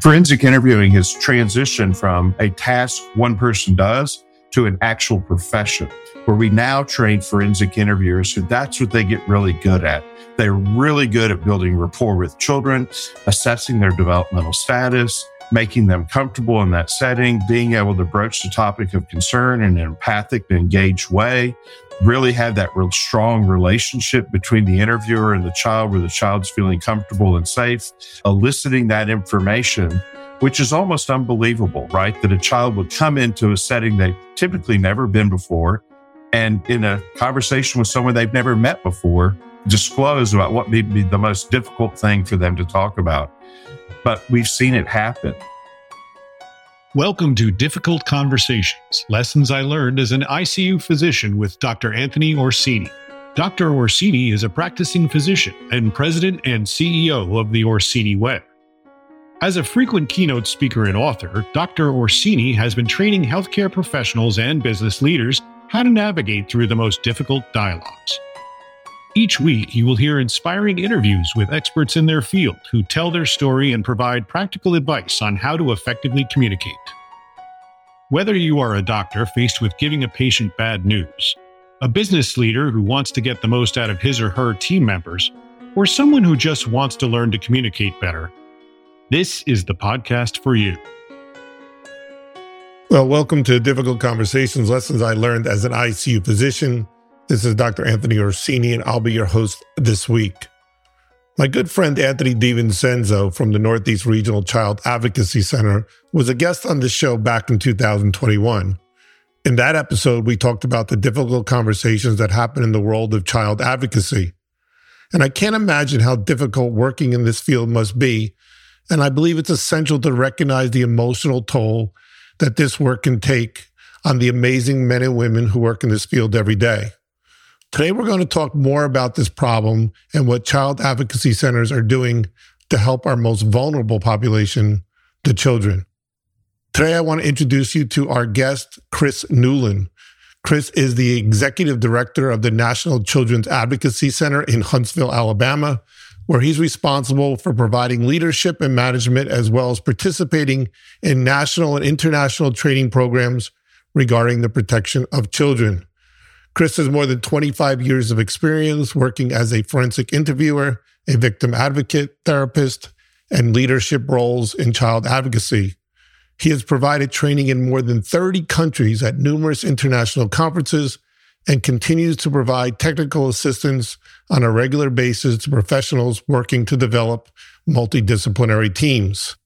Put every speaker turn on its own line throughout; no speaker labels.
Forensic interviewing has transitioned from a task one person does to an actual profession where we now train forensic interviewers who that's what they get really good at. They're really good at building rapport with children, assessing their developmental status, making them comfortable in that setting, being able to broach the topic of concern in an empathic engaged way, really have that real strong relationship between the interviewer and the child where the child's feeling comfortable and safe, eliciting that information, which is almost unbelievable, right? That a child would come into a setting they've typically never been before and in a conversation with someone they've never met before, disclose about what may be the most difficult thing for them to talk about. But we've seen it happen.
Welcome to Difficult Conversations Lessons I Learned as an ICU Physician with Dr. Anthony Orsini. Dr. Orsini is a practicing physician and president and CEO of the Orsini Way. As a frequent keynote speaker and author, Dr. Orsini has been training healthcare professionals and business leaders how to navigate through the most difficult dialogues. Each week, you will hear inspiring interviews with experts in their field who tell their story and provide practical advice on how to effectively communicate. Whether you are a doctor faced with giving a patient bad news, a business leader who wants to get the most out of his or her team members, or someone who just wants to learn to communicate better, this is the podcast for you.
Well, welcome to Difficult Conversations Lessons I Learned as an ICU Physician. This is Dr. Anthony Orsini, and I'll be your host this week. My good friend Anthony DiVincenzo from the Northeast Regional Child Advocacy Center was a guest on this show back in 2021. In that episode, we talked about the difficult conversations that happen in the world of child advocacy. And I can't imagine how difficult working in this field must be. And I believe it's essential to recognize the emotional toll that this work can take on the amazing men and women who work in this field every day. Today, we're going to talk more about this problem and what child advocacy centers are doing to help our most vulnerable population, the children. Today, I want to introduce you to our guest, Chris Newlin. Chris is the executive director of the National Children's Advocacy Center in Huntsville, Alabama, where he's responsible for providing leadership and management as well as participating in national and international training programs regarding the protection of children. Chris has more than 25 years of experience working as a forensic interviewer, a victim advocate, therapist, and leadership roles in child advocacy. He has provided training in more than 30 countries at numerous international conferences and continues to provide technical assistance on a regular basis to professionals working to develop multidisciplinary teams.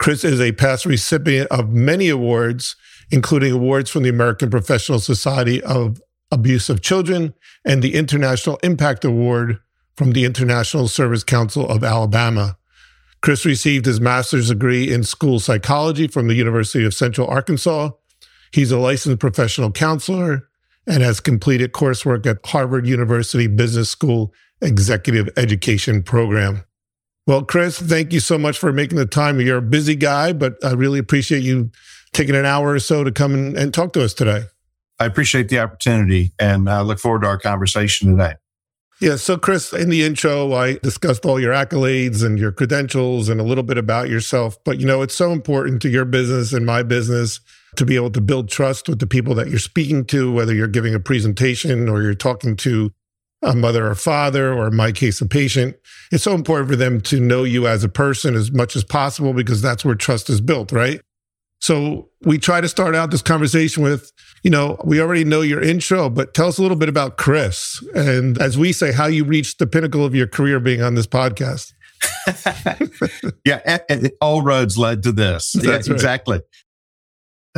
Chris is a past recipient of many awards, including awards from the American Professional Society of Abuse of Children, and the International Impact Award from the International Service Council of Alabama. Chris received his master's degree in school psychology from the University of Central Arkansas. He's a licensed professional counselor and has completed coursework at Harvard University Business School Executive Education Program. Well, Chris, thank you so much for making the time. You're a busy guy, but I really appreciate you taking an hour or so to come and, and talk to us today.
I appreciate the opportunity and I look forward to our conversation today.
Yeah. So, Chris, in the intro, I discussed all your accolades and your credentials and a little bit about yourself. But, you know, it's so important to your business and my business to be able to build trust with the people that you're speaking to, whether you're giving a presentation or you're talking to a mother or father, or in my case, a patient. It's so important for them to know you as a person as much as possible because that's where trust is built, right? So we try to start out this conversation with, you know, we already know your intro, but tell us a little bit about Chris. And as we say, how you reached the pinnacle of your career being on this podcast.
yeah, all roads led to this. Yeah, right. Exactly.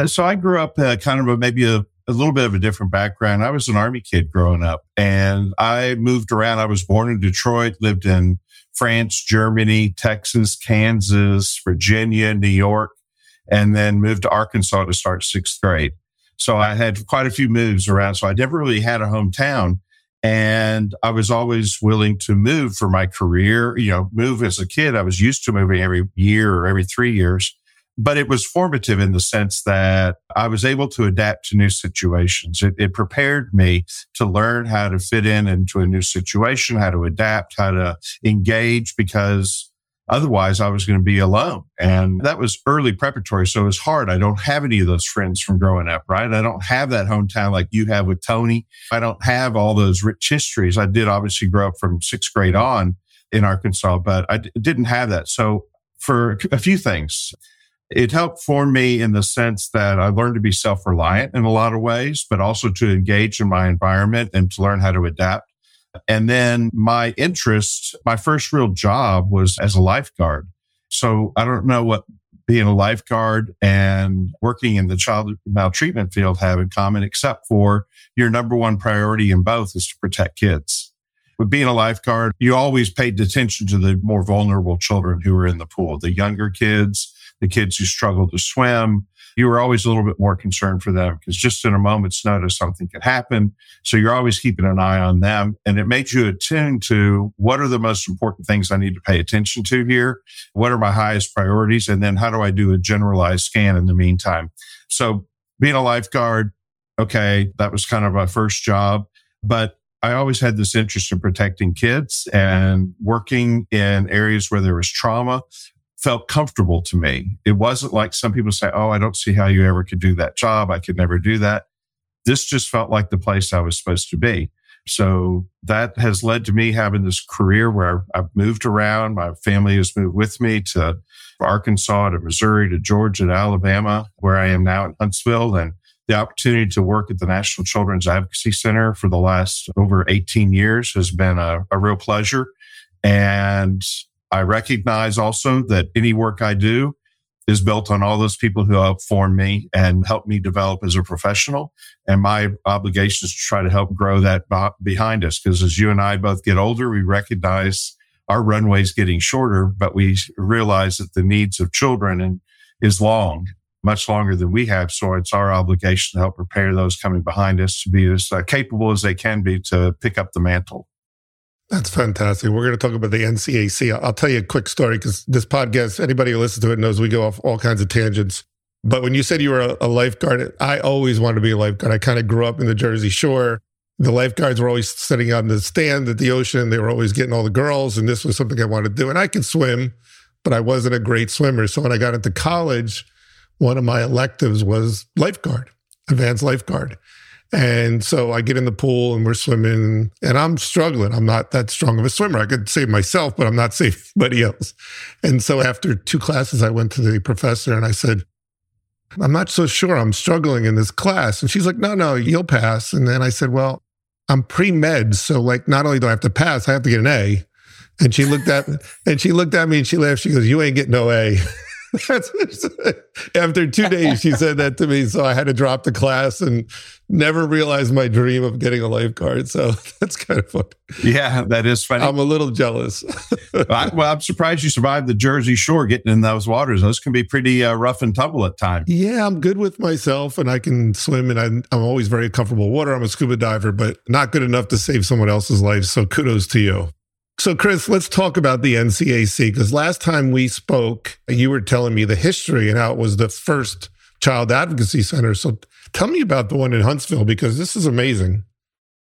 So I grew up uh, kind of a, maybe a, a little bit of a different background. I was an army kid growing up and I moved around. I was born in Detroit, lived in France, Germany, Texas, Kansas, Virginia, New York and then moved to Arkansas to start sixth grade. So I had quite a few moves around. So I never really had a hometown. And I was always willing to move for my career, you know, move as a kid. I was used to moving every year or every three years, but it was formative in the sense that I was able to adapt to new situations. It, it prepared me to learn how to fit in into a new situation, how to adapt, how to engage because Otherwise, I was going to be alone. And that was early preparatory. So it was hard. I don't have any of those friends from growing up, right? I don't have that hometown like you have with Tony. I don't have all those rich histories. I did obviously grow up from sixth grade on in Arkansas, but I d- didn't have that. So for a few things, it helped form me in the sense that I learned to be self reliant in a lot of ways, but also to engage in my environment and to learn how to adapt. And then my interest, my first real job was as a lifeguard. So I don't know what being a lifeguard and working in the child maltreatment field have in common, except for your number one priority in both is to protect kids. With being a lifeguard, you always paid attention to the more vulnerable children who were in the pool, the younger kids, the kids who struggled to swim, you were always a little bit more concerned for them because just in a moment's notice, something could happen. So you're always keeping an eye on them. And it made you attune to what are the most important things I need to pay attention to here? What are my highest priorities? And then how do I do a generalized scan in the meantime? So being a lifeguard, okay, that was kind of my first job, but I always had this interest in protecting kids and working in areas where there was trauma felt comfortable to me. It wasn't like some people say, Oh, I don't see how you ever could do that job. I could never do that. This just felt like the place I was supposed to be. So that has led to me having this career where I've moved around. My family has moved with me to Arkansas, to Missouri, to Georgia, to Alabama, where I am now in Huntsville. And the opportunity to work at the National Children's Advocacy Center for the last over 18 years has been a, a real pleasure. And I recognize also that any work I do is built on all those people who helped form me and help me develop as a professional. And my obligation is to try to help grow that behind us. Because as you and I both get older, we recognize our runway's getting shorter, but we realize that the needs of children and is long, much longer than we have. So it's our obligation to help prepare those coming behind us to be as uh, capable as they can be to pick up the mantle.
That's fantastic. We're going to talk about the NCAC. I'll tell you a quick story because this podcast, anybody who listens to it knows we go off all kinds of tangents. But when you said you were a, lifeguard, I always wanted to be a lifeguard. I kind of grew up in the Jersey Shore. The lifeguards were always sitting on the stand at the ocean. They were always getting all the girls, and this was something I wanted to do. And I could swim, but I wasn't a great swimmer. So when I got into college, one of my electives was lifeguard, advanced lifeguard. And so I get in the pool and we're swimming and I'm struggling. I'm not that strong of a swimmer. I could save myself, but I'm not safe anybody else. And so after two classes, I went to the professor and I said, I'm not so sure I'm struggling in this class. And she's like, no, no, you'll pass. And then I said, well, I'm pre-med. So like, not only do I have to pass, I have to get an A. And she looked at and she looked at me and she laughed. She goes, you ain't getting no A. After two days, she said that to me. So I had to drop the class and never realized my dream of getting a lifeguard. So that's kind of fun.
Yeah, that is funny.
I'm a little jealous.
I, well, I'm surprised you survived the Jersey Shore getting in those waters. Those can be pretty uh, rough and tumble at times.
Yeah, I'm good with myself and I can swim and I'm, I'm always very comfortable water. I'm a scuba diver, but not good enough to save someone else's life. So kudos to you. So, Chris, let's talk about the NCAC because last time we spoke, you were telling me the history and how it was the first child advocacy center. So, tell me about the one in Huntsville because this is amazing.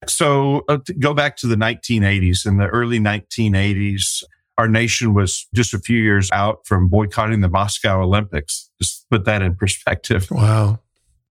So, uh, go back to the 1980s. In the early 1980s, our nation was just a few years out from boycotting the Moscow Olympics. Just put that in perspective.
Wow.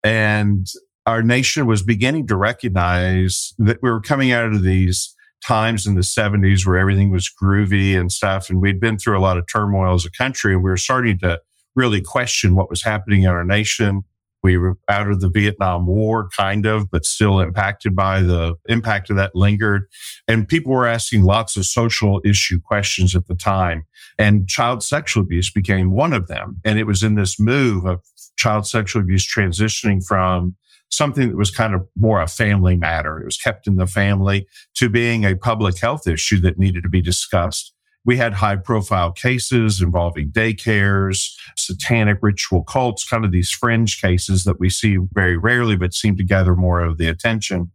And our nation was beginning to recognize that we were coming out of these times in the 70s where everything was groovy and stuff. And we'd been through a lot of turmoil as a country and we were starting to really question what was happening in our nation. We were out of the Vietnam War, kind of, but still impacted by the impact of that lingered. And people were asking lots of social issue questions at the time. And child sexual abuse became one of them. And it was in this move of child sexual abuse transitioning from something that was kind of more a family matter. It was kept in the family to being a public health issue that needed to be discussed. We had high profile cases involving daycares, satanic ritual cults, kind of these fringe cases that we see very rarely, but seem to gather more of the attention.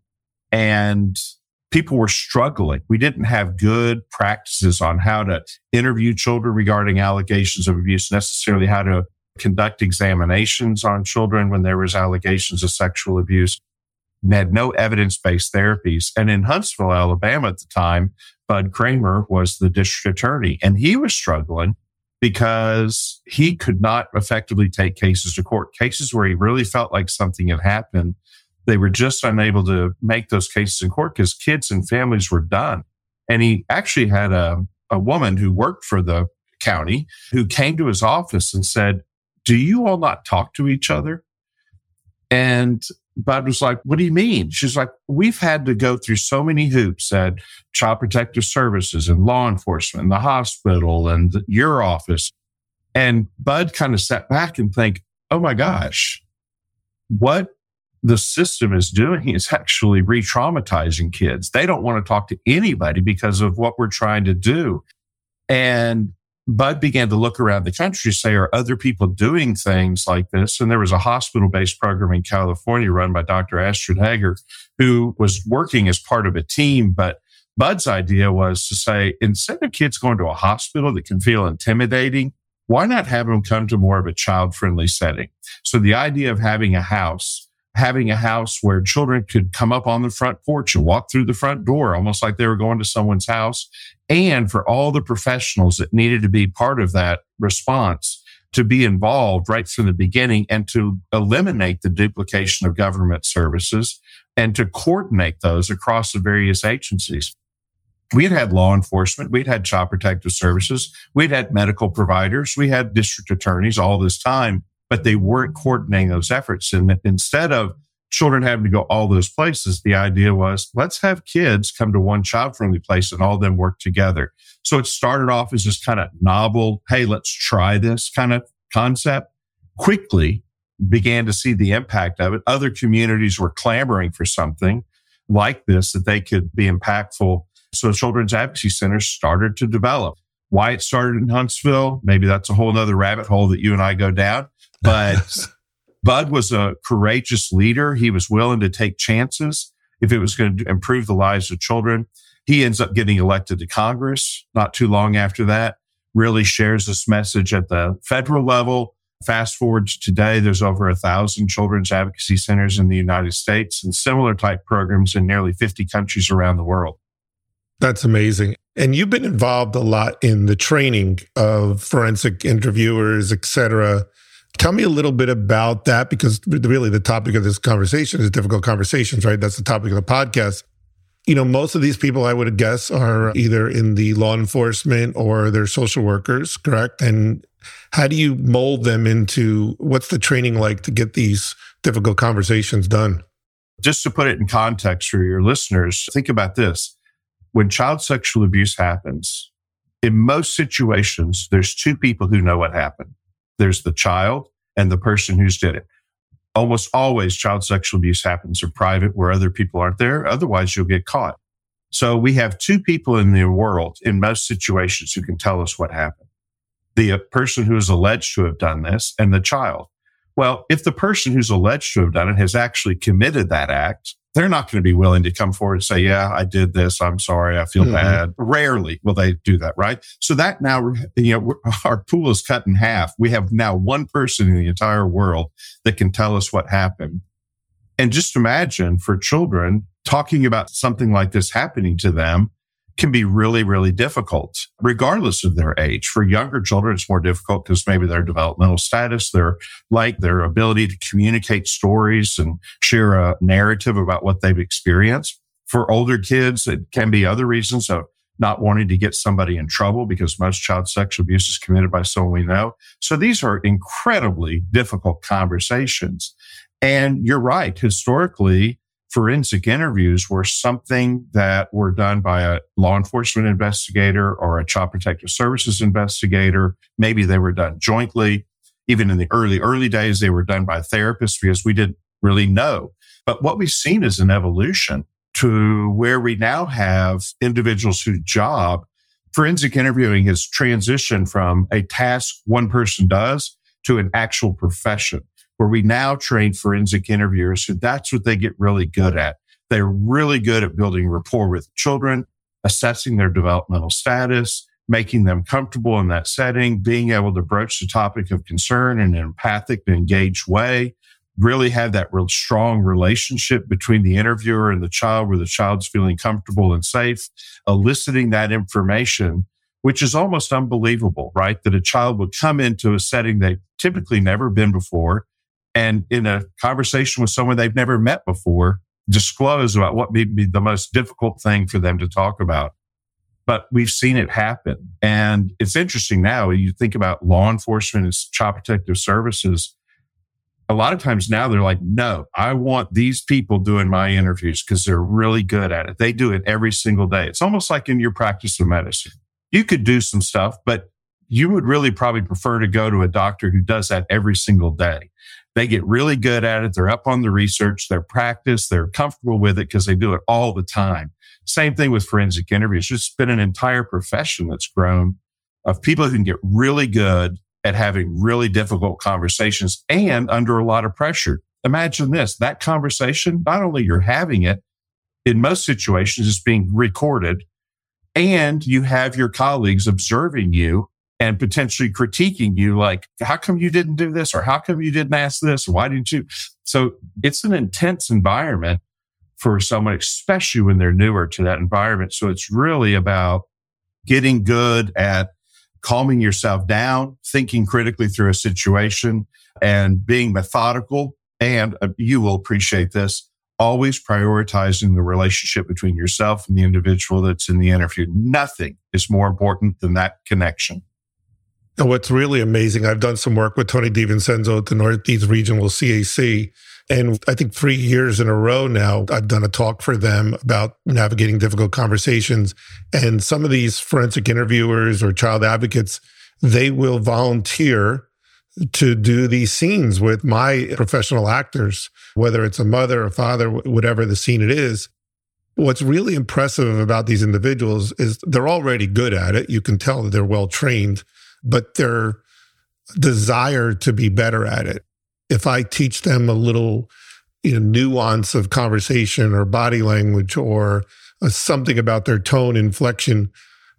And people were struggling. We didn't have good practices on how to interview children regarding allegations of abuse, necessarily how to conduct examinations on children when there was allegations of sexual abuse. And had no evidence-based therapies. And in Huntsville, Alabama at the time, Bud Cramer was the district attorney and he was struggling because he could not effectively take cases to court, cases where he really felt like something had happened. They were just unable to make those cases in court because kids and families were done. And he actually had a, a woman who worked for the county who came to his office and said, Do you all not talk to each other? And Bud was like, What do you mean? She's like, We've had to go through so many hoops at Child Protective Services and law enforcement, and the hospital, and your office. And Bud kind of sat back and think, Oh my gosh, what the system is doing is actually re traumatizing kids. They don't want to talk to anybody because of what we're trying to do. And Bud began to look around the country say, are other people doing things like this? And there was a hospital based program in California run by Dr. Astrid Heger, who was working as part of a team. But Bud's idea was to say, instead of kids going to a hospital that can feel intimidating, why not have them come to more of a child friendly setting? So the idea of having a house having a house where children could come up on the front porch and walk through the front door, almost like they were going to someone's house. And for all the professionals that needed to be part of that response to be involved right from the beginning and to eliminate the duplication of government services and to coordinate those across the various agencies. We had had law enforcement. We'd had child protective services. We'd had medical providers. We had district attorneys all this time but they weren't coordinating those efforts. And instead of children having to go all those places, the idea was let's have kids come to one child friendly place and all of them work together. So it started off as this kind of novel, hey, let's try this kind of concept. Quickly began to see the impact of it. Other communities were clamoring for something like this that they could be impactful. So children's advocacy centers started to develop. Why it started in Huntsville, maybe that's a whole other rabbit hole that you and I go down. But Bud was a courageous leader. He was willing to take chances if it was going to improve the lives of children. He ends up getting elected to Congress not too long after that, really shares this message at the federal level. Fast forward to today, there's over a thousand children's advocacy centers in the United States and similar type programs in nearly 50 countries around the world.
That's amazing. And you've been involved a lot in the training of forensic interviewers, et cetera. Tell me a little bit about that because really the topic of this conversation is difficult conversations, right? That's the topic of the podcast. You know, most of these people I would guess are either in the law enforcement or they're social workers, correct? And how do you mold them into what's the training like to get these difficult conversations done?
Just to put it in context for your listeners, think about this. When child sexual abuse happens, in most situations, there's two people who know what happened. There's the child and the person who's did it. Almost always child sexual abuse happens in private where other people aren't there. Otherwise, you'll get caught. So we have two people in the world in most situations who can tell us what happened. The uh, person who is alleged to have done this and the child. Well, if the person who's alleged to have done it has actually committed that act, they're not going to be willing to come forward and say, yeah, I did this. I'm sorry. I feel mm-hmm. bad. Rarely will they do that. Right. So that now, you know, our pool is cut in half. We have now one person in the entire world that can tell us what happened. And just imagine for children talking about something like this happening to them can be really, really difficult, regardless of their age. For younger children, it's more difficult because maybe their developmental status, their like their ability to communicate stories and share a narrative about what they've experienced. For older kids, it can be other reasons of not wanting to get somebody in trouble because most child sexual abuse is committed by someone we know. So these are incredibly difficult conversations. And you're right. Historically, forensic interviews were something that were done by a law enforcement investigator or a child protective services investigator. Maybe they were done jointly. Even in the early, early days, they were done by therapists because we didn't really know. But what we've seen is an evolution to where we now have individuals whose job forensic interviewing has transitioned from a task one person does to an actual profession where we now train forensic interviewers who that's what they get really good at. They're really good at building rapport with children, assessing their developmental status, making them comfortable in that setting, being able to broach the topic of concern in an empathic engaged way, really have that real strong relationship between the interviewer and the child where the child's feeling comfortable and safe, eliciting that information, which is almost unbelievable, right? That a child would come into a setting they've typically never been before and in a conversation with someone they've never met before, disclose about what may be the most difficult thing for them to talk about. But we've seen it happen. And it's interesting now, you think about law enforcement and child protective services a lot of times now they're like, no, I want these people doing my interviews because they're really good at it. They do it every single day. It's almost like in your practice of medicine. You could do some stuff, but you would really probably prefer to go to a doctor who does that every single day. They get really good at it. They're up on the research, they're practiced, they're comfortable with it because they do it all the time. Same thing with forensic interviews. It's been an entire profession that's grown of people who can get really good at having really difficult conversations and under a lot of pressure. Imagine this, that conversation, not only you're having it, in most situations, it's being recorded and you have your colleagues observing you and potentially critiquing you like, how come you didn't do this? Or how come you didn't ask this? Why didn't you? So it's an intense environment for someone, especially when they're newer to that environment. So it's really about getting good at calming yourself down, thinking critically through a situation and being methodical. And uh, you will appreciate this. Always prioritizing the relationship between yourself and the individual that's in the interview. Nothing is more important than that connection.
And what's really amazing, I've done some work with Tony DiVincenzo at the Northeast Regional CAC. And I think three years in a row now, I've done a talk for them about navigating difficult conversations. And some of these forensic interviewers or child advocates, they will volunteer to do these scenes with my professional actors, whether it's a mother, a father, whatever the scene it is. What's really impressive about these individuals is they're already good at it. You can tell that they're well trained but their desire to be better at it. If I teach them a little you know, nuance of conversation or body language or uh, something about their tone, inflection,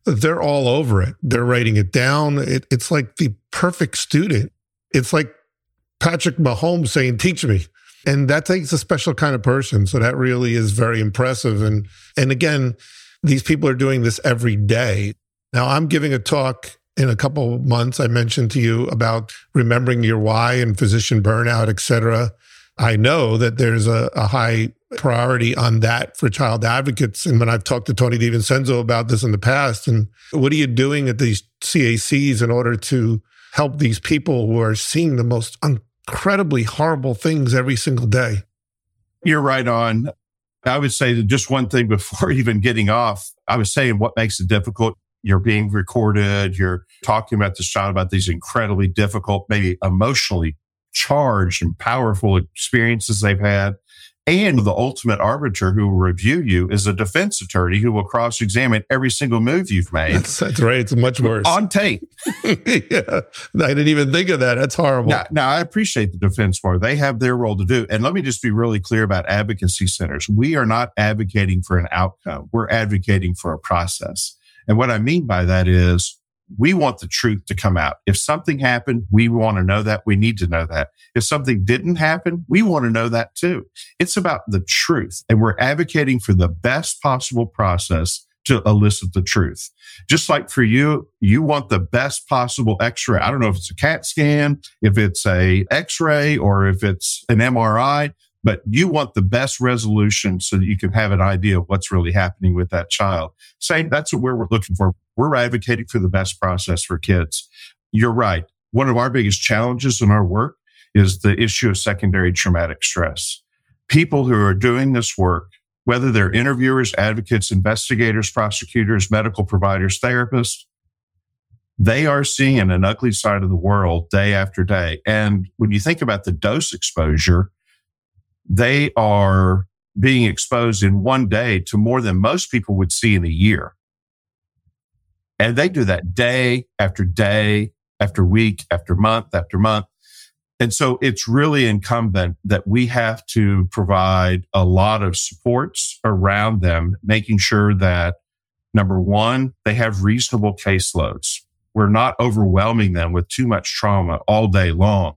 they're all over it. They're writing it down. It, it's like the perfect student. It's like Patrick Mahomes saying, "Teach me," and that takes a special kind of person. So that really is very impressive. And and again, these people are doing this every day. Now I'm giving a talk in a couple months, I mentioned to you about remembering your why and physician burnout, et cetera. I know that there's a, a high priority on that for child advocates. And when I've talked to Tony DiVincenzo about this in the past, and what are you doing at these CACs in order to help these people who are seeing the most incredibly horrible things every single day?
You're right on. I would say that just one thing before even getting off, I was saying what makes it difficult you're being recorded. You're talking about this child about these incredibly difficult, maybe emotionally charged and powerful experiences they've had. And the ultimate arbiter who will review you is a defense attorney who will cross examine every single move you've made.
That's, that's, right. It's much worse.
On tape.
yeah. I didn't even think of that. That's horrible.
Now, now, I appreciate the defense bar. They have their role to do. And let me just be really clear about advocacy centers. We are not advocating for an outcome, we're advocating for a process. And what I mean by that is we want the truth to come out. If something happened, we want to know that. We need to know that. If something didn't happen, we want to know that too. It's about the truth. And we're advocating for the best possible process to elicit the truth. Just like for you, you want the best possible x-ray. I don't know if it's a CAT scan, if it's a x-ray or if it's an MRI but you want the best resolution so that you can have an idea of what's really happening with that child. Same, that's what we're looking for. We're advocating for the best process for kids. You're right. One of our biggest challenges in our work is the issue of secondary traumatic stress. People who are doing this work, whether they're interviewers, advocates, investigators, prosecutors, medical providers, therapists, they are seeing an ugly side of the world day after day. And when you think about the dose exposure, they are being exposed in one day to more than most people would see in a year. And they do that day after day, after week, after month, after month. And so it's really incumbent that we have to provide a lot of supports around them, making sure that number one, they have reasonable caseloads. We're not overwhelming them with too much trauma all day long.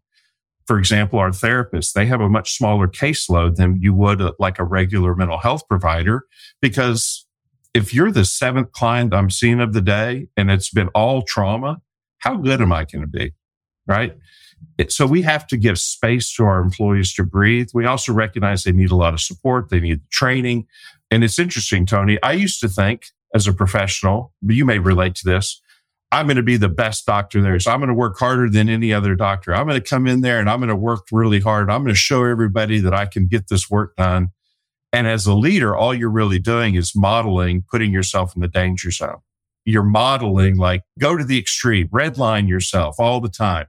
For example, our therapists, they have a much smaller caseload than you would uh, like a regular mental health provider because if you're the seventh client I'm seeing of the day and it's been all trauma, how good am I going to be? Right. So we have to give space to our employees to breathe. We also recognize they need a lot of support. They need training. And it's interesting, Tony. I used to think as a professional, you may relate to this. I'm going to be the best doctor there. So I'm going to work harder than any other doctor. I'm going to come in there and I'm going to work really hard. I'm going to show everybody that I can get this work done. And as a leader, all you're really doing is modeling, putting yourself in the danger zone. You're modeling like go to the extreme, redline yourself all the time.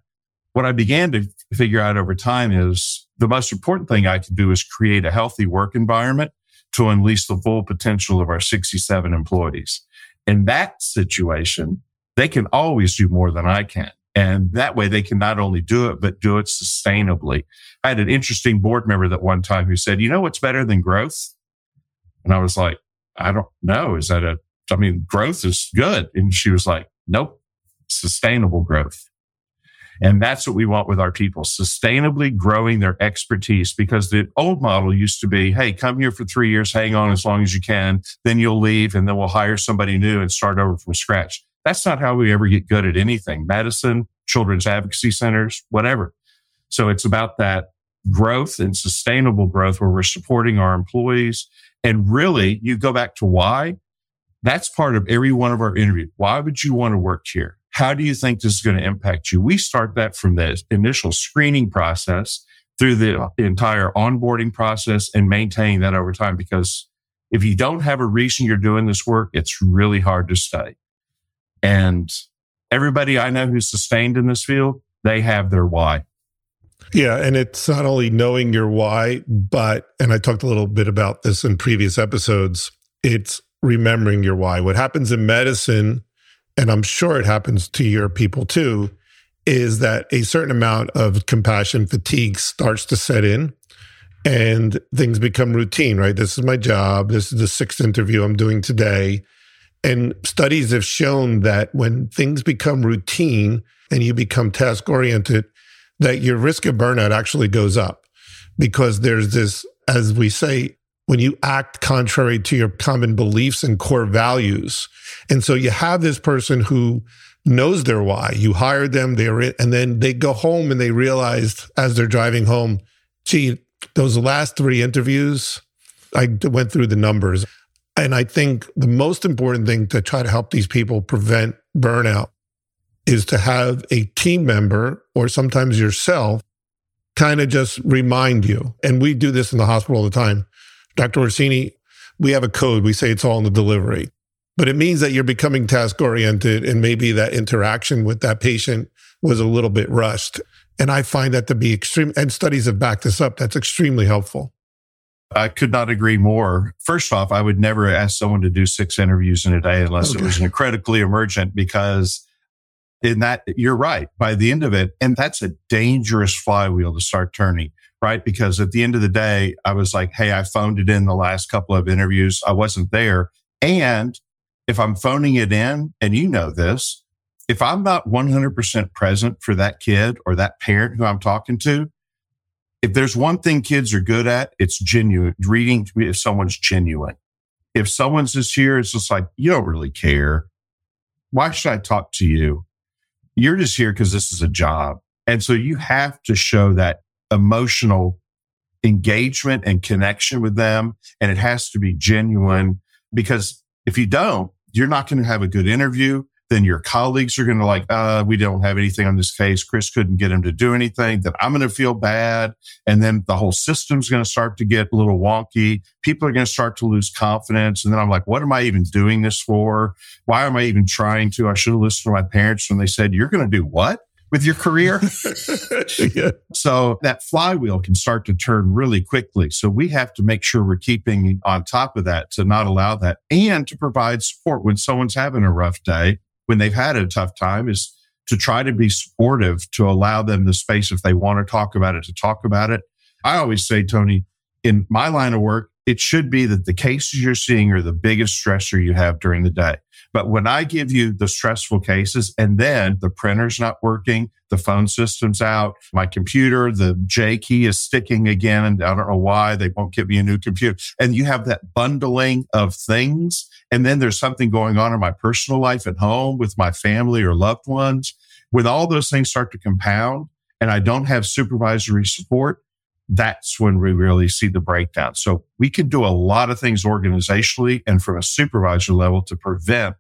What I began to figure out over time is the most important thing I can do is create a healthy work environment to unleash the full potential of our 67 employees. In that situation, they can always do more than I can. And that way they can not only do it, but do it sustainably. I had an interesting board member that one time who said, you know what's better than growth? And I was like, I don't know. Is that a, I mean, growth is good. And she was like, nope, sustainable growth. And that's what we want with our people, sustainably growing their expertise because the old model used to be, Hey, come here for three years, hang on as long as you can. Then you'll leave and then we'll hire somebody new and start over from scratch. That's not how we ever get good at anything. Medicine, children's advocacy centers, whatever. So it's about that growth and sustainable growth where we're supporting our employees. And really, you go back to why. That's part of every one of our interviews. Why would you want to work here? How do you think this is going to impact you? We start that from the initial screening process through the entire onboarding process and maintaining that over time. Because if you don't have a reason you're doing this work, it's really hard to stay. And everybody I know who's sustained in this field, they have their why.
Yeah. And it's not only knowing your why, but, and I talked a little bit about this in previous episodes, it's remembering your why. What happens in medicine, and I'm sure it happens to your people too, is that a certain amount of compassion fatigue starts to set in and things become routine, right? This is my job. This is the sixth interview I'm doing today. And studies have shown that when things become routine and you become task oriented, that your risk of burnout actually goes up because there's this, as we say, when you act contrary to your common beliefs and core values. And so you have this person who knows their why. You hired them, they're in, and then they go home and they realized as they're driving home, gee, those last three interviews, I went through the numbers. And I think the most important thing to try to help these people prevent burnout is to have a team member or sometimes yourself kind of just remind you. And we do this in the hospital all the time. Dr. Orsini, we have a code. We say it's all in the delivery, but it means that you're becoming task oriented and maybe that interaction with that patient was a little bit rushed. And I find that to be extreme, and studies have backed this up. That's extremely helpful.
I could not agree more. First off, I would never ask someone to do six interviews in a day unless okay. it was incredibly emergent because in that you're right by the end of it. And that's a dangerous flywheel to start turning, right? Because at the end of the day, I was like, Hey, I phoned it in the last couple of interviews. I wasn't there. And if I'm phoning it in and you know this, if I'm not 100% present for that kid or that parent who I'm talking to, if there's one thing kids are good at, it's genuine reading if someone's genuine. If someone's just here, it's just like, you don't really care. Why should I talk to you? You're just here because this is a job. And so you have to show that emotional engagement and connection with them. And it has to be genuine because if you don't, you're not going to have a good interview then your colleagues are going to like, uh, we don't have anything on this case. Chris couldn't get him to do anything. Then I'm going to feel bad. And then the whole system's going to start to get a little wonky. People are going to start to lose confidence. And then I'm like, what am I even doing this for? Why am I even trying to? I should have listened to my parents when they said, you're going to do what? with your career. yeah. So that flywheel can start to turn really quickly. So we have to make sure we're keeping on top of that to not allow that and to provide support when someone's having a rough day when they've had a tough time is to try to be supportive, to allow them the space if they want to talk about it, to talk about it. I always say, Tony, in my line of work, it should be that the cases you're seeing are the biggest stressor you have during the day. But when I give you the stressful cases and then the printer's not working, the phone system's out, my computer, the J key is sticking again. And I don't know why they won't give me a new computer. And you have that bundling of things. And then there's something going on in my personal life at home with my family or loved ones. When all those things start to compound and I don't have supervisory support, that's when we really see the breakdown. So we can do a lot of things organizationally and from a supervisor level to prevent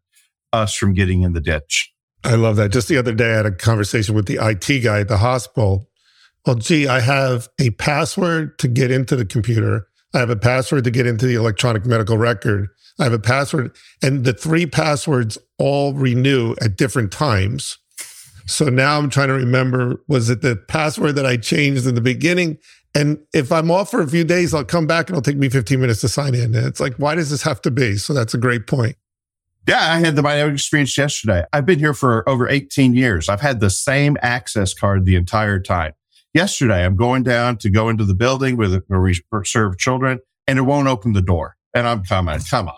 us from getting in the ditch.
I love that. Just the other day, I had a conversation with the IT guy at the hospital. Well, gee, I have a password to get into the computer. I have a password to get into the electronic medical record. I have a password, and the three passwords all renew at different times. So now I'm trying to remember was it the password that I changed in the beginning? And if I'm off for a few days, I'll come back and it'll take me 15 minutes to sign in. And it's like, why does this have to be? So that's a great point.
Yeah, I had the, my own experience yesterday. I've been here for over 18 years. I've had the same access card the entire time. Yesterday, I'm going down to go into the building with where we serve children and it won't open the door. And I'm coming, come on.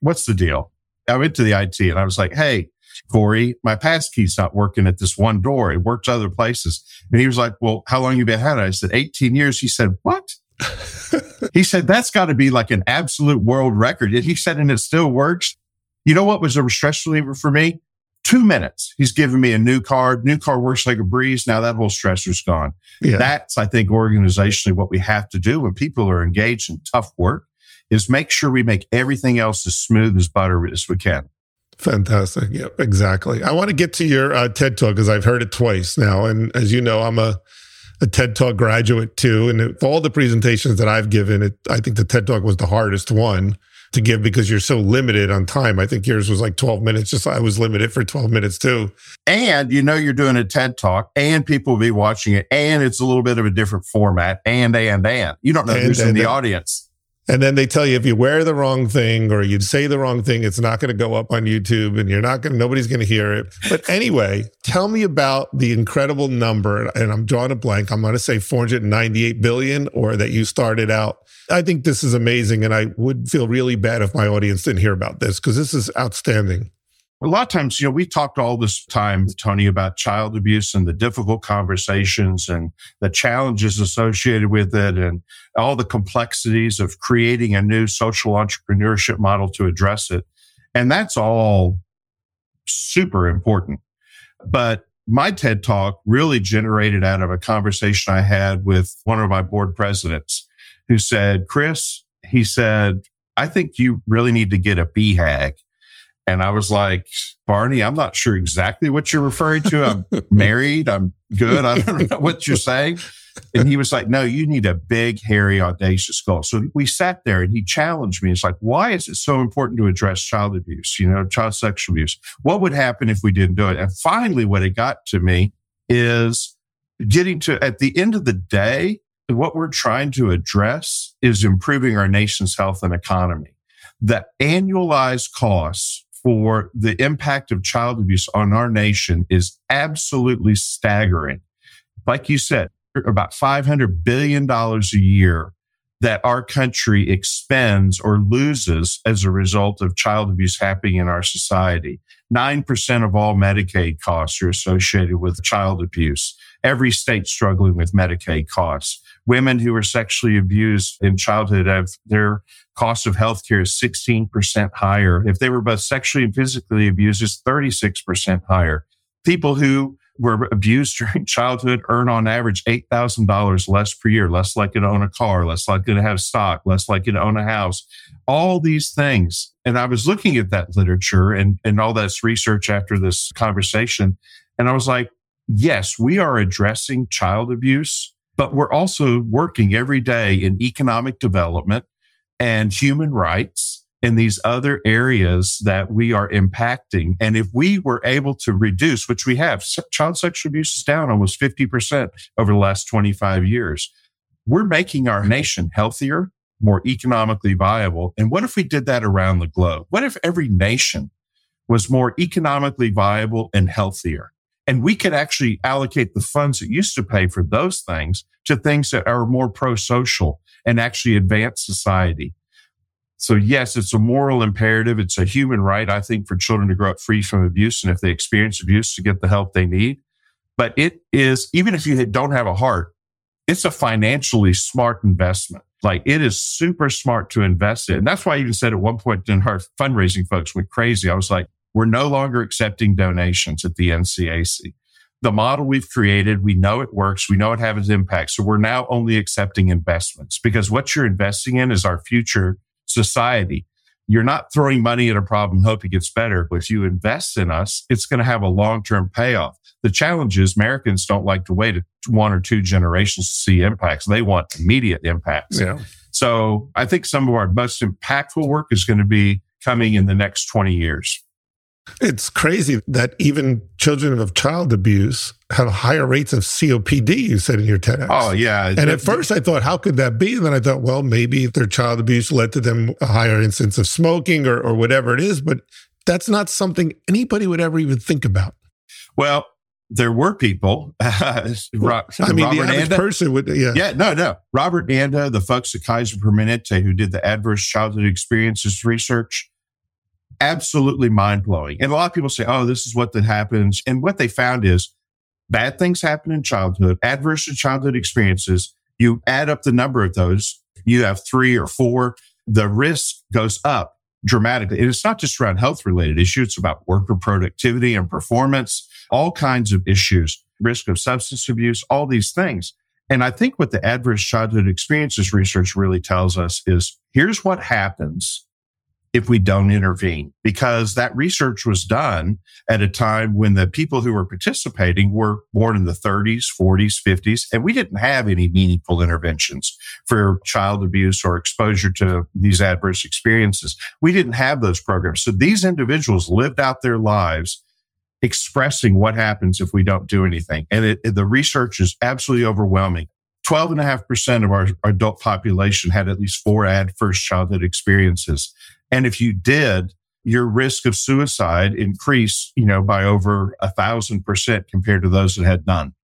What's the deal? I went to the IT and I was like, Hey, Corey, my passkey's not working at this one door. It works other places. And he was like, well, how long you been had it? I said, 18 years. He said, what? he said, that's got to be like an absolute world record. And he said, and it still works. You know what was a stress reliever for me? Two minutes. He's giving me a new card. New car works like a breeze. Now that whole stressor's gone. Yeah. That's, I think, organizationally what we have to do when people are engaged in tough work is make sure we make everything else as smooth as butter as we can.
Fantastic. Yeah, exactly. I want to get to your uh, TED Talk because I've heard it twice now. And as you know, I'm a, a TED Talk graduate too. And of all the presentations that I've given, it, I think the TED Talk was the hardest one to give because you're so limited on time. I think yours was like 12 minutes. Just I was limited for 12 minutes too.
And you know you're doing a TED talk and people will be watching it and it's a little bit of a different format and and and. You don't know and, who's and, in the and, audience.
And then they tell you if you wear the wrong thing or you say the wrong thing, it's not going to go up on YouTube and you're not going to, nobody's going to hear it. But anyway, tell me about the incredible number. And I'm drawing a blank. I'm going to say 498 billion or that you started out I think this is amazing. And I would feel really bad if my audience didn't hear about this because this is outstanding.
A lot of times, you know, we talked all this time, Tony, about child abuse and the difficult conversations and the challenges associated with it and all the complexities of creating a new social entrepreneurship model to address it. And that's all super important. But my TED talk really generated out of a conversation I had with one of my board presidents who said, Chris, he said, I think you really need to get a BHAG. And I was like, Barney, I'm not sure exactly what you're referring to. I'm married. I'm good. I don't know what you're saying. And he was like, no, you need a big, hairy, audacious goal. So we sat there and he challenged me. It's like, why is it so important to address child abuse, you know, child sexual abuse? What would happen if we didn't do it? And finally, what it got to me is getting to, at the end of the day, what we're trying to address is improving our nation's health and economy. The annualized costs for the impact of child abuse on our nation is absolutely staggering. Like you said, about $500 billion a year that our country expends or loses as a result of child abuse happening in our society. 9% of all Medicaid costs are associated with child abuse. Every state struggling with Medicaid costs women who were sexually abused in childhood have their cost of healthcare is 16% higher. If they were both sexually and physically abused, it's 36% higher. People who were abused during childhood earn on average $8,000 less per year, less likely to own a car, less likely to have stock, less likely to own a house, all these things. And I was looking at that literature and, and all this research after this conversation. And I was like, yes, we are addressing child abuse but we're also working every day in economic development and human rights in these other areas that we are impacting. And if we were able to reduce, which we have, child sexual abuse is down almost 50% over the last 25 years. We're making our nation healthier, more economically viable. And what if we did that around the globe? What if every nation was more economically viable and healthier? And we could actually allocate the funds that used to pay for those things to things that are more pro social and actually advance society. So yes, it's a moral imperative. It's a human right, I think, for children to grow up free from abuse. And if they experience abuse, to get the help they need. But it is, even if you don't have a heart, it's a financially smart investment. Like it is super smart to invest in. And that's why I even said at one point in our fundraising folks went crazy. I was like, we're no longer accepting donations at the NCAC. The model we've created, we know it works. We know it has impact. So we're now only accepting investments because what you're investing in is our future society. You're not throwing money at a problem, hope it gets better. But if you invest in us, it's going to have a long term payoff. The challenge is Americans don't like to wait one or two generations to see impacts. They want immediate impacts. Yeah. So I think some of our most impactful work is going to be coming in the next 20 years.
It's crazy that even children of child abuse have higher rates of COPD, you said in your TEDx.
Oh, yeah.
And at first I thought, how could that be? And then I thought, well, maybe their child abuse led to them a higher instance of smoking or, or whatever it is. But that's not something anybody would ever even think about.
Well, there were people.
I mean, Robert the average Anda, person would, yeah.
Yeah, no, no. Robert Anda, the folks at Kaiser Permanente who did the adverse childhood experiences research, absolutely mind blowing. And a lot of people say, oh, this is what that happens. And what they found is bad things happen in childhood, adverse childhood experiences. You add up the number of those, you have three or four, the risk goes up dramatically. And it's not just around health related issues. It's about worker productivity and performance, all kinds of issues, risk of substance abuse, all these things. And I think what the adverse childhood experiences research really tells us is here's what happens if we don't intervene because that research was done at a time when the people who were participating were born in the 30s, 40s, 50s, and we didn't have any meaningful interventions for child abuse or exposure to these adverse experiences. We didn't have those programs. So these individuals lived out their lives expressing what happens if we don't do anything. And it, the research is absolutely overwhelming. 12.5% of our adult population had at least four adverse childhood experiences. And if you did, your risk of suicide increased, you know, by over a thousand percent compared to those that had none.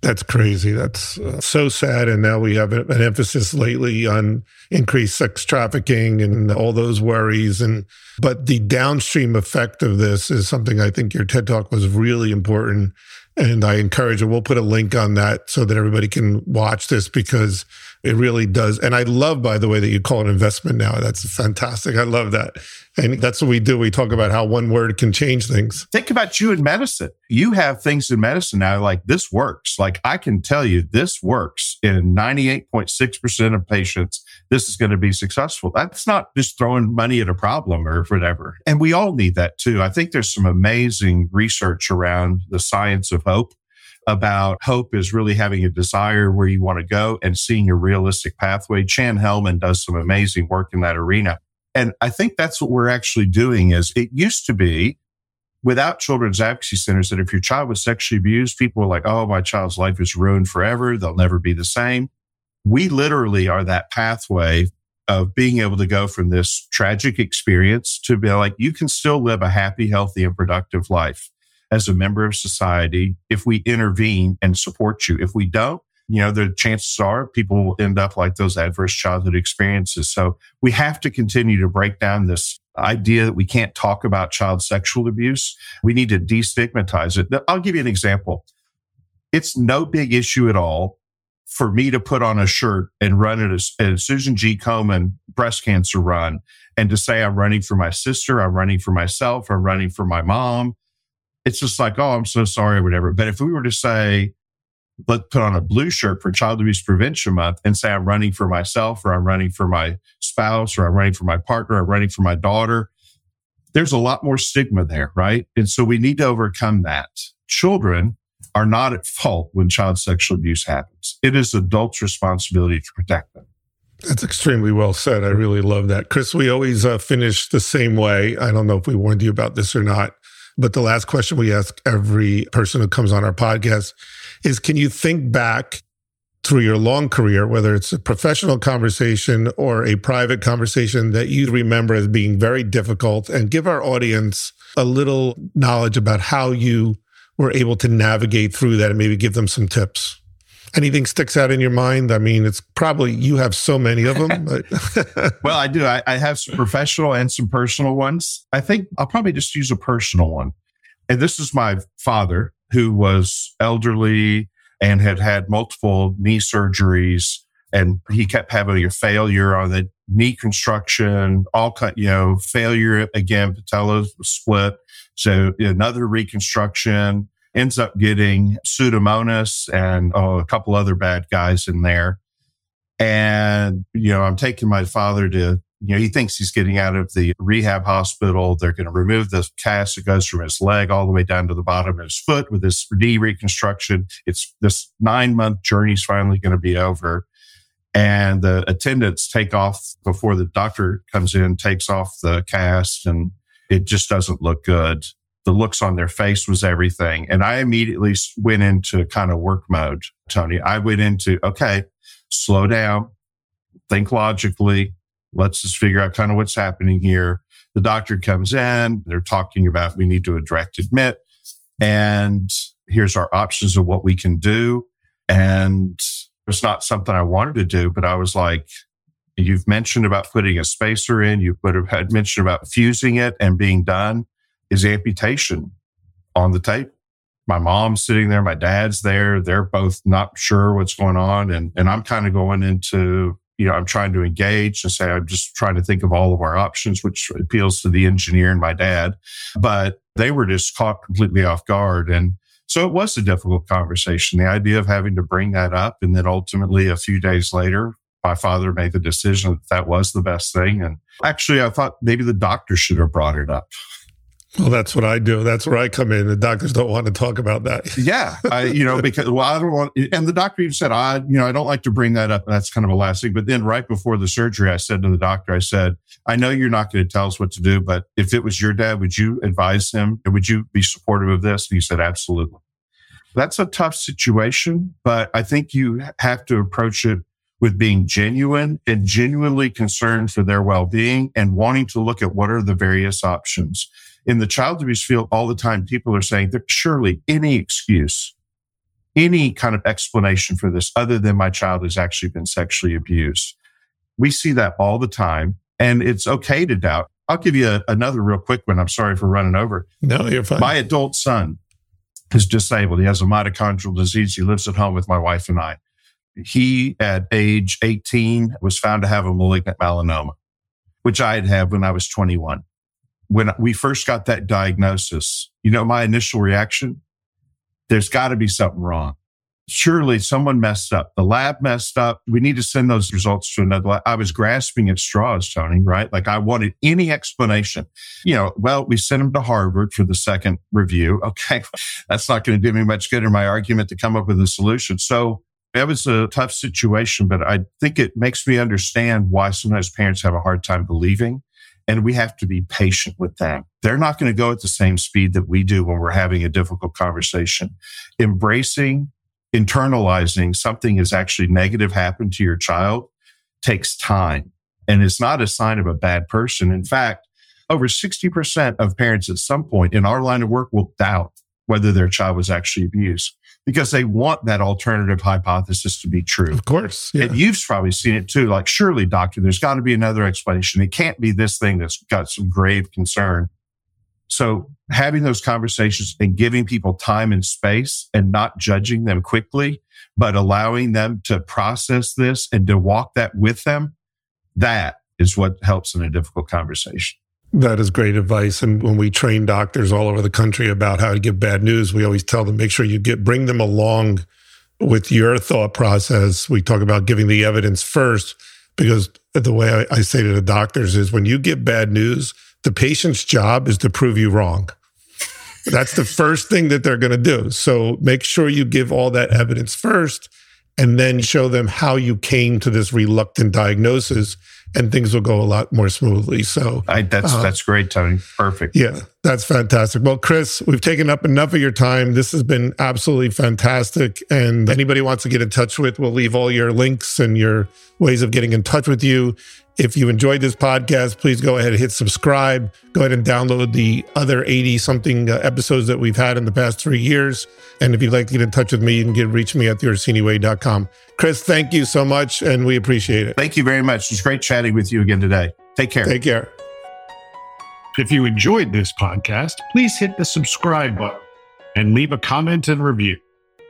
That's crazy. That's uh, so sad. And now we have an emphasis lately on increased sex trafficking and all those worries. And but the downstream effect of this is something I think your TED talk was really important. And I encourage it. We'll put a link on that so that everybody can watch this because it really does. And I love, by the way, that you call it investment now. That's fantastic. I love that. And that's what we do. We talk about how one word can change things.
Think about you in medicine. You have things in medicine now like this works. Like I can tell you this works in 98.6% of patients. This is going to be successful. That's not just throwing money at a problem or whatever. And we all need that too. I think there's some amazing research around the science of hope about hope is really having a desire where you want to go and seeing a realistic pathway. Chan Hellman does some amazing work in that arena. And I think that's what we're actually doing is it used to be without children's advocacy centers that if your child was sexually abused, people were like, Oh, my child's life is ruined forever. They'll never be the same. We literally are that pathway of being able to go from this tragic experience to be like, you can still live a happy, healthy, and productive life as a member of society if we intervene and support you. If we don't, you know, the chances are people will end up like those adverse childhood experiences. So we have to continue to break down this idea that we can't talk about child sexual abuse. We need to destigmatize it. I'll give you an example. It's no big issue at all for me to put on a shirt and run at a, a Susan G. Komen breast cancer run and to say I'm running for my sister, I'm running for myself, I'm running for my mom, it's just like, oh, I'm so sorry or whatever. But if we were to say, let's put on a blue shirt for Child Abuse Prevention Month and say I'm running for myself or I'm running for my spouse or I'm running for my partner, I'm running for my daughter, there's a lot more stigma there, right? And so we need to overcome that. Children are not at fault when child sexual abuse happens. It is adults' responsibility to protect them.
That's extremely well said. I really love that. Chris, we always uh, finish the same way. I don't know if we warned you about this or not. But the last question we ask every person who comes on our podcast is Can you think back through your long career, whether it's a professional conversation or a private conversation that you remember as being very difficult, and give our audience a little knowledge about how you were able to navigate through that and maybe give them some tips? Anything sticks out in your mind? I mean, it's probably you have so many of them.
Well, I do. I, I have some professional and some personal ones. I think I'll probably just use a personal one. And this is my father, who was elderly and had had multiple knee surgeries. And he kept having a failure on the knee construction, all cut, you know, failure again, patella split. So another reconstruction ends up getting pseudomonas and oh, a couple other bad guys in there. And, you know, I'm taking my father to, you know, he thinks he's getting out of the rehab hospital. They're going to remove the cast that goes from his leg all the way down to the bottom of his foot with this knee reconstruction. It's this nine month journey is finally going to be over. And the attendants take off before the doctor comes in, takes off the cast, and it just doesn't look good the looks on their face was everything. And I immediately went into kind of work mode, Tony. I went into, okay, slow down, think logically. Let's just figure out kind of what's happening here. The doctor comes in. They're talking about we need to a direct admit. And here's our options of what we can do. And it's not something I wanted to do, but I was like, you've mentioned about putting a spacer in. You have had mentioned about fusing it and being done is amputation on the tape. My mom's sitting there, my dad's there. They're both not sure what's going on. And, and I'm kind of going into, you know, I'm trying to engage and say, I'm just trying to think of all of our options, which appeals to the engineer and my dad. But they were just caught completely off guard. And so it was a difficult conversation. The idea of having to bring that up. And then ultimately, a few days later, my father made the decision that that was the best thing. And actually, I thought maybe the doctor should have brought it up.
Well, that's what I do. That's where I come in. The doctors don't want to talk about that.
yeah, I, you know, because well, I don't want. And the doctor even said, I, you know, I don't like to bring that up. That's kind of a last thing. But then, right before the surgery, I said to the doctor, I said, I know you're not going to tell us what to do, but if it was your dad, would you advise him? Would you be supportive of this? And he said, absolutely. That's a tough situation, but I think you have to approach it with being genuine and genuinely concerned for their well-being and wanting to look at what are the various options in the child abuse field all the time, people are saying there's surely any excuse, any kind of explanation for this other than my child has actually been sexually abused. We see that all the time and it's okay to doubt. I'll give you a, another real quick one. I'm sorry for running over.
No, you're fine.
My adult son is disabled. He has a mitochondrial disease. He lives at home with my wife and I. He, at age 18, was found to have a malignant melanoma, which I had had when I was 21 when we first got that diagnosis, you know, my initial reaction, there's got to be something wrong. Surely someone messed up. The lab messed up. We need to send those results to another lab. I was grasping at straws, Tony, right? Like I wanted any explanation. You know, well, we sent him to Harvard for the second review. Okay. That's not going to do me much good in my argument to come up with a solution. So it was a tough situation, but I think it makes me understand why sometimes parents have a hard time believing and we have to be patient with them. They're not going to go at the same speed that we do when we're having a difficult conversation. Embracing, internalizing something is actually negative happened to your child takes time and it's not a sign of a bad person. In fact, over 60% of parents at some point in our line of work will doubt whether their child was actually abused because they want that alternative hypothesis to be true.
Of course.
Yeah. And you've probably seen it too. Like, surely, doctor, there's got to be another explanation. It can't be this thing that's got some grave concern. So having those conversations and giving people time and space and not judging them quickly, but allowing them to process this and to walk that with them, that is what helps in a difficult conversation.
That is great advice. And when we train doctors all over the country about how to give bad news, we always tell them make sure you get bring them along with your thought process. We talk about giving the evidence first because the way I, I say to the doctors is when you give bad news, the patient's job is to prove you wrong. That's the first thing that they're going to do. So make sure you give all that evidence first and then show them how you came to this reluctant diagnosis and things will go a lot more smoothly. So
I, that's uh, that's great, Tony. Perfect.
Yeah, that's fantastic. Well, Chris, we've taken up enough of your time. This has been absolutely fantastic. And anybody wants to get in touch with, we'll leave all your links and your ways of getting in touch with you If you enjoyed this podcast, please go ahead and hit subscribe. Go ahead and download the other 80 something uh, episodes that we've had in the past three years. And if you'd like to get in touch with me, you can get reach me at theorsiniway.com. Chris, thank you so much, and we appreciate it.
Thank you very much. It's great chatting with you again today. Take care.
Take care.
If you enjoyed this podcast, please hit the subscribe button and leave a comment and review.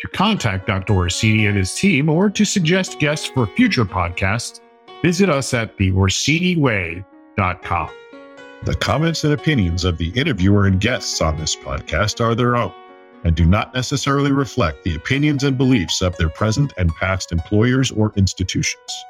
To contact Dr. Orsini and his team or to suggest guests for future podcasts, visit us at theorsiniway.com.
The comments and opinions of the interviewer and guests on this podcast are their own and do not necessarily reflect the opinions and beliefs of their present and past employers or institutions.